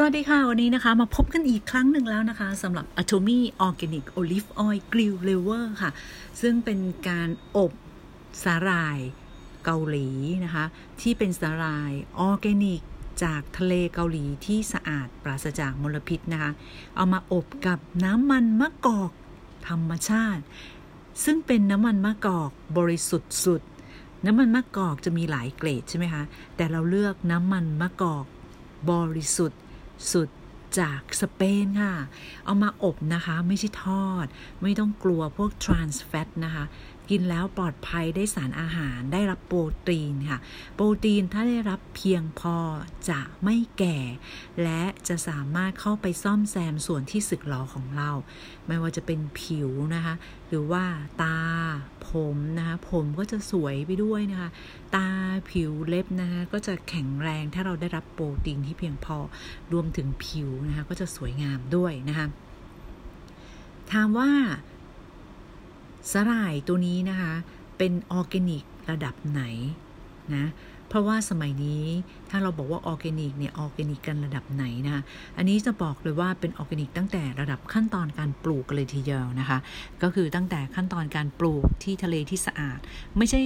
สวัสดีค่ะ วันนี้นะคะมาพบกันอีกครั้งหนึ่งแล้วนะคะสำหรับ Atomy Organic Olive Oil Grill Lever ค่ะ ซึ่งเป็นการอบสาหร่ายเกาหลีนะคะ ที่เป็นสาหร่ายออร์แกนิกจากทะเลเกาหลีที่สะอาดปราศจากมลพิษนะคะ เอามาอบกับน้ำมันมะกอกธรรมชาติ ซึ่งเป็นน้ำมันมะกอกบริสุทธิ์สุด น้ำมันมะกอกจะมีหลายเกรดใช่ไหมคะ แต่เราเลือกน้ำมันมะกอกบริสุทธิ์ สุดจากสเปนค่ะ เอามาอบนะคะ ไม่ใช่ทอด ไม่ต้องกลัวพวก trans fat นะคะ กินแล้วปลอดภัยได้สารอาหารได้รับโปรตีนค่ะ โปรตีนถ้าได้รับเพียงพอจะไม่แก่ และจะสามารถเข้าไปซ่อมแซมส่วนที่สึกหรอของเรา ไม่ว่าจะเป็นผิวนะคะ หรือว่าตาผมนะคะ ผมก็จะสวยไปด้วยนะคะ ตาผิวเล็บนะคะก็จะแข็งแรงถ้าเราได้รับโปรตีนที่เพียงพอรวมถึงผิวนะคะก็จะสวยงามด้วยนะคะถามว่า สาหร่ายตัวนี้นะคะ เป็นออร์แกนิกระดับไหนนะ เพราะว่าสมัยนี้ถ้าเราบอกว่าออร์แกนิกเนี่ยออร์แกนิกกันระดับไหนนะคะอันนี้จะบอกเลยว่าเป็นออร์แกนิกตั้งแต่ระดับขั้นตอนการปลูกกันเลยทีเดียวนะคะ ก็คือตั้งแต่ขั้นตอนการปลูกที่ทะเลที่สะอาด ไม่ใช่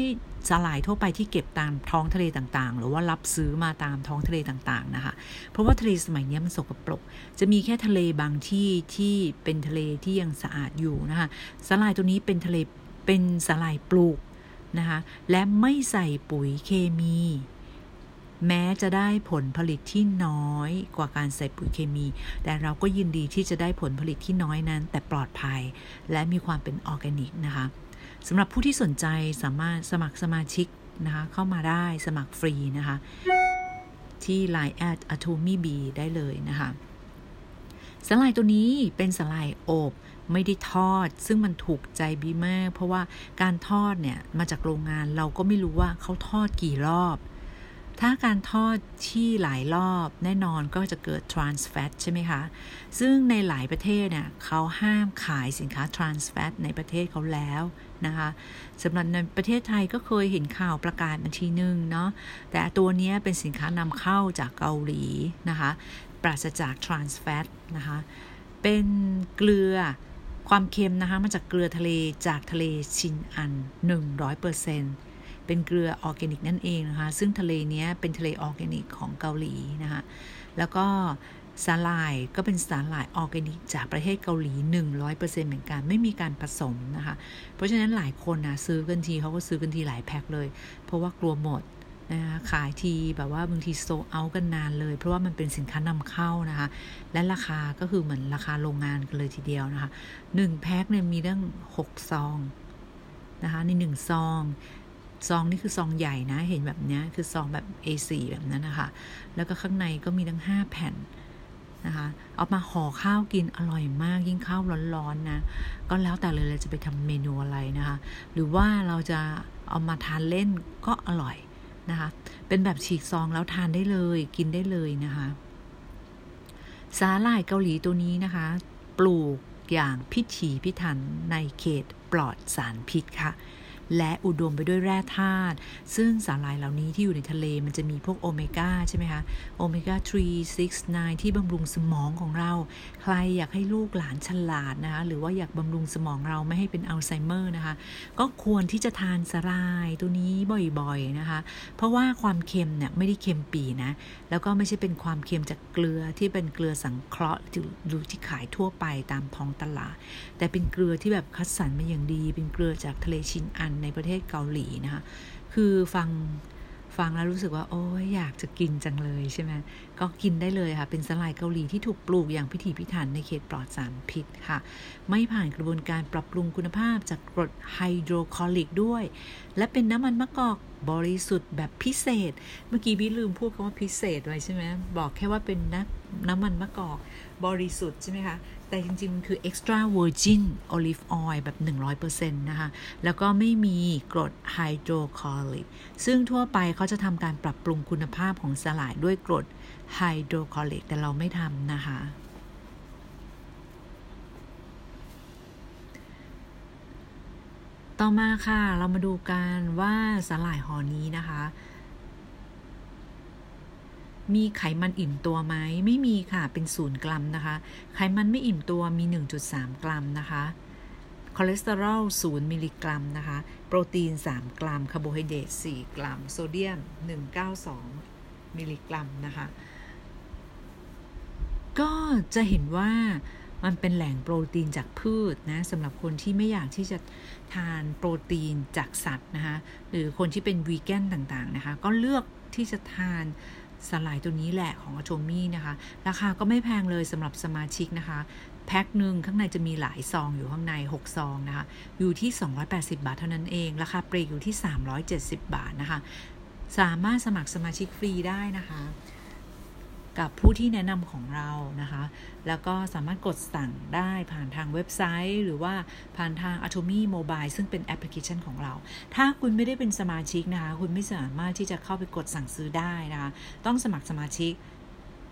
สาหร่ายทั่วไปที่เก็บตามท้องทะเลต่างๆ หรือว่ารับซื้อมาตามท้องทะเลต่างๆนะคะ เพราะว่าทะเลสมัยนี้มันสกปรก จะมีแค่ทะเลบางที่ที่เป็นทะเลที่ยังสะอาดอยู่นะคะสาหร่ายตัวนี้เป็นทะเลเป็นสาหร่ายปลูก นะคะและไม่ใส่ปุ๋ยเคมี แม้จะได้ผลผลิตที่น้อยกว่าการใส่ปุ๋ยเคมี แต่เราก็ยินดีที่จะได้ผลผลิตที่น้อยนั้น แต่ปลอดภัยและมีความเป็นออร์แกนิกนะคะสำหรับผู้ที่สนใจสามารถสมัครสมาชิกนะคะเข้ามาได้สมัครฟรีนะคะที่ Line at atomy b ได้เลยนะคะ สลายตัวนี้เป็นสลายอบไม่ได้ทอด ซึ่งมันถูกใจบีมาก เพราะว่าการทอดเนี่ยมาจากโรงงานเราก็ไม่รู้ว่าเขาทอดกี่รอบ ถ้าการทอดที่หลายรอบแน่นอนก็จะเกิด trans fat ใช่ไหมคะ ซึ่งในหลายประเทศเนี่ยเขาห้ามขายสินค้า trans fat ในประเทศเขาแล้วนะคะสำหรับในประเทศไทยก็เคยเห็นข่าวประกาศมาทีนึงเนาะแต่ตัวนี้เป็นสินค้านำเข้าจากเกาหลีนะคะ ปราศจาก trans fat นะคะเป็นเกลือความเค็มนะคะมาจากเกลือทะเลจากทะเลชินอัน 100%เป็นเกลือออร์แกนิกนั่นเองนะคะ ซึ่งทะเลนี้เป็นทะเลออร์แกนิกของเกาหลีนะคะแล้วก็สาหร่ายก็เป็นสาหร่ายออร์แกนิกจากประเทศเกาหลี 100%เหมือนกันไม่มีการผสมนะคะ เพราะฉะนั้นหลายคนนะซื้อกันทีเขาก็ซื้อกันทีหลายแพ็คเลย เพราะว่ากลัวหมด นะคะขายทีแบบว่าบางทีโซเอากันนานเลย เพราะว่ามันเป็นสินค้านำเข้านะคะ และราคาก็คือเหมือนราคาโรงงานกันเลยทีเดียวนะคะหนึ่งแพ็คเนี่ยมีตั้งหกซองนะคะในหนึ่งซองซองนี่คือซองใหญ่นะ เห็นแบบนี้คือซองแบบ A4 แบบนั้นนะคะ แล้วก็ข้างในก็มีตั้ง 5 แผ่นนะคะ เอามาห่อข้าวกินอร่อยมากยิ่งข้าวร้อนๆนะ ก็แล้วแต่เลยเราจะไปทำเมนูอะไรนะคะ หรือว่าเราจะเอามาทานเล่นก็อร่อย นะคะ เป็นแบบฉีกซองแล้วทานได้เลย กินได้เลยนะคะ สาหร่ายเกาหลีตัวนี้นะคะ ปลูกอย่างพิถีพิถันในเขตปลอดสารพิษค่ะ และอุดมไปด้วยแร่ธาตุซึ่งสาหร่ายเหล่านี้ที่อยู่ในทะเลมันจะมีพวกโอเมก้าใช่ไหมคะโอเมก้า3 6 9 ที่บำรุงสมองของเรา ใครอยากให้ลูกหลานฉลาดนะคะหรือว่าอยากบำรุงสมองเราไม่ให้เป็นอัลไซเมอร์นะคะก็ควรที่จะทานสาหร่ายตัวนี้บ่อยๆนะคะ เพราะว่าความเค็มเนี่ยไม่ได้เค็มปีนะแล้วก็ไม่ใช่เป็นความเค็มจากเกลือที่เป็นเกลือสังเคราะห์หรือที่ขายทั่วไปตามท้องตลาด แต่เป็นเกลือที่แบบคัดสรรมาอย่างดี เป็นเกลือจากทะเลชินอันในประเทศเกาหลีนะคะ คือฟังฟังแล้วรู้สึกว่า โอ้ยอยากจะกินจังเลยใช่ไหมก็กินได้เลยค่ะ เป็นสลายเกาหลีที่ถูกปลูกอย่างพิถีพิถันในเขตปลอดสารพิษค่ะ ไม่ผ่านกระบวนการปรับปรุงคุณภาพจากกรดไฮโดรคลอริกด้วย และเป็นน้ำมันมะกอกบริสุทธิ์แบบพิเศษ เมื่อกี้พี่ลืมพูดคำว่าพิเศษไว้ใช่ไหม บอกแค่ว่าเป็นน้ำน้ำมันมะกอกบริสุทธิ์ใช่ไหมคะ แต่จริงๆ มันคือ extra virgin olive oil แบบ 100%นะคะ แล้วก็ไม่มีกรดไฮโดรคลอริก ซึ่งทั่วไปเขาจะทำการปรับปรุงคุณภาพของสลายด้วยกรดไไฮโดรคลอริกแต่เราไม่ทำนะคะ ต่อมาค่ะเรามาดูกันว่าสาหร่ายห่อนี้นะคะ มีไขมันอิ่มตัวไหมไม่มีค่ะเป็นศูนย์กรัมนะคะ ไขมันไม่อิ่มตัวมี 1.3 กรัมนะคะคอเลสเตอรอล 0 มิลลิกรัมนะคะ โปรตีน 3 กรัม คาร์โบไฮเดรต 4 กรัม โซเดียม 192 มิลลิกรัมนะคะ ก็จะเห็นว่ามันเป็นแหล่งโปรตีนจากพืชนะสำหรับคนที่ไม่อยากที่จะทานโปรตีนจากสัตว์นะคะหรือคนที่เป็นวีแกนต่างๆนะคะ ก็เลือกที่จะทานสลายตัวนี้แหละของอโชมี่นะคะ ราคาก็ไม่แพงเลยสำหรับสมาชิกนะคะ แพ็คหนึ่งข้างในจะมีหลายซองอยู่ข้างใน 6 ซองนะคะ อยู่ที่ 280 บาทเท่านั้นเอง ราคาปลีกอยู่ที่ 370 บาทนะคะ สามารถสมัครสมาชิกฟรีได้นะคะ กับผู้ที่แนะนำของเรานะคะ แล้วก็สามารถกดสั่งได้ผ่านทางเว็บไซต์ หรือว่าผ่านทาง Atomy Mobile ซึ่งเป็นแอปพลิเคชันของเรา ถ้าคุณไม่ได้เป็นสมาชิกนะคะ คุณไม่สามารถที่จะเข้าไปกดสั่งซื้อได้นะคะ ต้องสมัครสมาชิก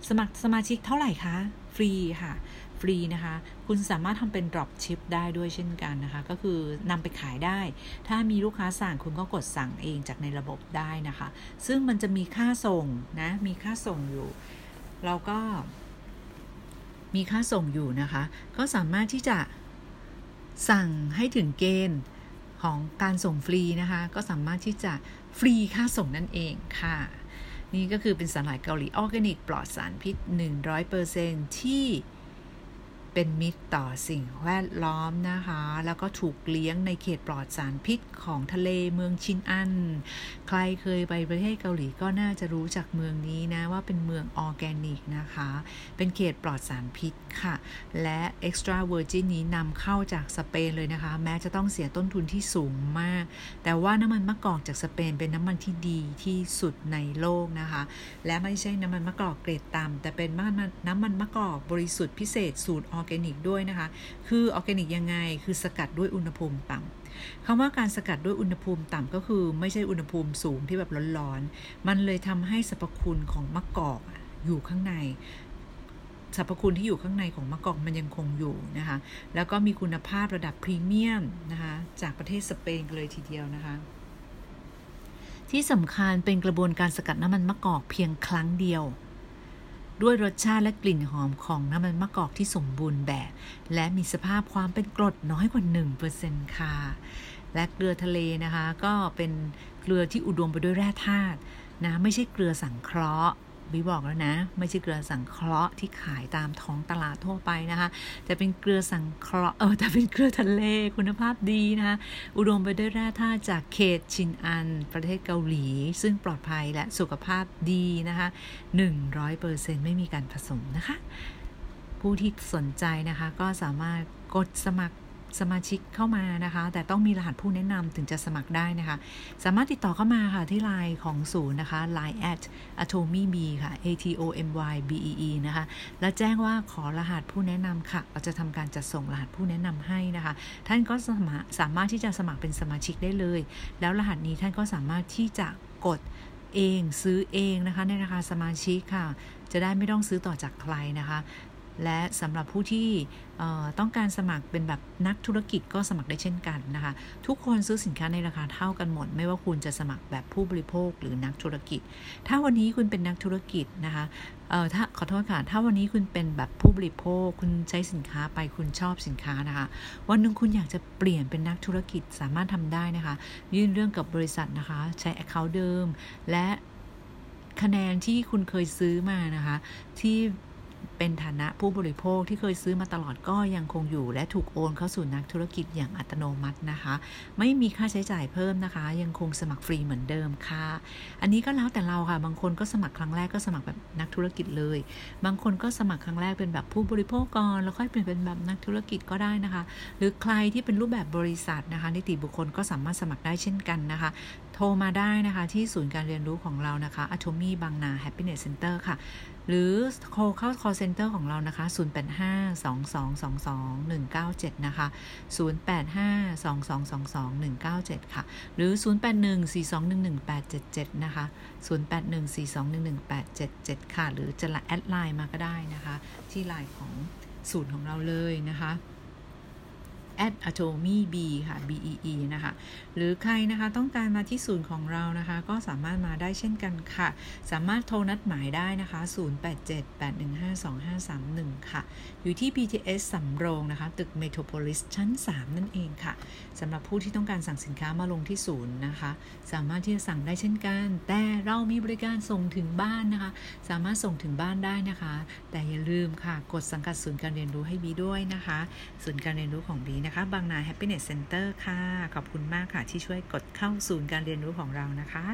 สมัครสมาชิกเท่าไหร่คะ ฟรีค่ะฟรีนะคะ คุณสามารถทำเป็น drop ship ได้ด้วยเช่นกันนะคะ ก็คือนำไปขายได้ ถ้ามีลูกค้าสั่งคุณก็กดสั่งเองจากในระบบได้นะคะ ซึ่งมันจะมีค่าส่งนะ มีค่าส่งอยู่ เราก็มีค่าส่งอยู่นะคะ ก็สามารถที่จะสั่งให้ถึงเกณฑ์ของการส่งฟรีนะคะ ก็สามารถที่จะฟรีค่าส่งนั่นเองค่ะ นี่ก็คือเป็นสาหร่ายเกาหลีออร์แกนิกปลอดสารพิษ 100%ที่ เป็นมิตรต่อสิ่งแวดล้อมนะคะ แล้วก็ถูกเลี้ยงในเขตปลอดสารพิษของทะเลเมืองชินอัน ใครเคยไปประเทศเกาหลีก็น่าจะรู้จักเมืองนี้นะว่าเป็นเมืองออร์แกนิกนะคะ เป็นเขตปลอดสารพิษค่ะ และ extra virgin นี้นำเข้าจากสเปนเลยนะคะ แม้จะต้องเสียต้นทุนที่สูงมาก แต่ว่าน้ำมันมะกอกจากสเปนเป็นน้ำมันที่ดีที่สุดในโลกนะคะ และไม่ใช่น้ำมันมะกอกเกรดต่ำแต่เป็นน้ำมันมะกอกบริสุทธิ์พิเศษสูตรออร์แกนิกด้วยนะคะ คือออร์แกนิกยังไง คือสกัดด้วยอุณหภูมิต่ำคำว่าการสกัดด้วยอุณหภูมิต่ำก็คือไม่ใช่อุณหภูมิสูงที่แบบร้อนๆ มันเลยทำให้สรรพคุณของมะกอกอยู่ข้างในสรรพคุณที่อยู่ข้างในของมะกอกมันยังคงอยู่นะคะ แล้วก็มีคุณภาพระดับพรีเมียมนะคะ จากประเทศสเปนเลยทีเดียวนะคะ ที่สำคัญเป็นกระบวนการสกัดน้ำมันมะกอกเพียงครั้งเดียว ด้วยรสชาติและกลิ่นหอมของน้ำมันมะกอกที่สมบูรณ์แบบ และมีสภาพความเป็นกรดน้อยกว่า 1%ค่ะ และเกลือทะเลนะคะ ก็เป็นเกลือที่อุดมไปด้วยแร่ธาตุนะไม่ใช่เกลือสังเคราะห์ บีบอกแล้วนะ ไม่ใช่เกลือสังเคราะห์ที่ขายตามท้องตลาดทั่วไปนะคะ แต่เป็นเกลือสังเคราะห์เออแต่เป็นเกลือทะเลคุณภาพดีนะคะอุดมไปด้วยแร่ธาตุจากเขตชินอัน ประเทศเกาหลี ซึ่งปลอดภัยและสุขภาพดีนะคะ100%ไม่มีการผสมนะคะ ผู้ที่สนใจนะคะก็สามารถกดสมัคร สมาชิกเข้ามานะคะ แต่ต้องมีรหัสผู้แนะนำถึงจะสมัครได้นะคะ สามารถติดต่อเข้ามาค่ะที่ไลน์ของศูนย์นะคะ line at atomy b ค่ะ a t o m y b e e นะคะ แล้วแจ้งว่าขอรหัสผู้แนะนำค่ะ เราจะทำการจัดส่งรหัสผู้แนะนำให้นะคะ ท่านก็สามารถสามารถที่จะสมัครเป็นสมาชิกได้เลย แล้วรหัสนี้ท่านก็สามารถที่จะกดเองซื้อเองนะคะในราคาสมาชิกค่ะ จะได้ไม่ต้องซื้อต่อจากใครนะคะ และสำหรับผู้ที่ต้องการสมัครเป็นแบบนักธุรกิจก็สมัครได้เช่นกันนะคะ ทุกคนซื้อสินค้าในราคาเท่ากันหมด ไม่ว่าคุณจะสมัครแบบผู้บริโภคหรือนักธุรกิจ ถ้าวันนี้คุณเป็นนักธุรกิจนะคะเออถ้าขอโทษค่ะ ถ้าวันนี้คุณเป็นแบบผู้บริโภค คุณใช้สินค้าไปคุณชอบสินค้านะคะ วันหนึ่งคุณอยากจะเปลี่ยนเป็นนักธุรกิจสามารถทำได้นะคะ ยื่นเรื่องกับบริษัทนะคะ ใช้ Account เดิม และคะแนนที่คุณเคยซื้อมานะคะ ที่ เป็นฐานะผู้บริโภคที่เคยซื้อมาตลอดก็ยังคงอยู่ และถูกโอนเข้าสู่นักธุรกิจอย่างอัตโนมัตินะคะ ไม่มีค่าใช้จ่ายเพิ่มนะคะ ยังคงสมัครฟรีเหมือนเดิมค่ะ อันนี้ก็แล้วแต่เราค่ะ บางคนก็สมัครครั้งแรกก็สมัครแบบนักธุรกิจเลย บางคนก็สมัครครั้งแรกเป็นแบบผู้บริโภคก่อนแล้วค่อยเปลี่ยนเป็นแบบนักธุรกิจก็ได้นะคะ หรือใครที่เป็นรูปแบบบริษัทนะคะ นิติบุคคลก็สามารถสมัครได้เช่นกันนะคะ โทรมาได้นะคะที่ศูนย์การเรียนรู้ของเรานะคะ Atomy บางนา Happiness Center ค่ะ หรือโทรเข้า call center ของเรานะคะ 0852222197 นะคะ 0852222197 ค่ะ หรือ 0814211877 นะคะ 0814211877 ค่ะ หรือจะแอดไลน์มาก็ได้นะคะ ที่ไลน์ของศูนย์ของเราเลยนะคะ at atomy b ค่ะ b e e นะคะ หรือใครนะคะต้องการมาที่ศูนย์ของเรานะคะ ก็สามารถมาได้เช่นกันค่ะ สามารถโทรนัดหมายได้นะคะ 0878152531 ค่ะ อยู่ที่ BTS สำโรงนะคะ ตึก Metropolis ชั้น 3 นั่นเองค่ะสำหรับผู้ที่ต้องการสั่งสินค้ามาลงที่ศูนย์นะคะ สามารถที่จะสั่งได้เช่นกัน แต่เรามีบริการส่งถึงบ้านนะคะ สามารถส่งถึงบ้านได้นะคะ แต่อย่าลืมค่ะ กดสังกัดศูนย์การเรียนรู้ให้บีด้วยนะคะ ศูนย์การเรียนรู้ของบีนะนะคะ บางนา Happiness Center ค่ะ ขอบคุณมากค่ะที่ช่วยกดเข้าศูนย์การเรียนรู้ของเรานะคะ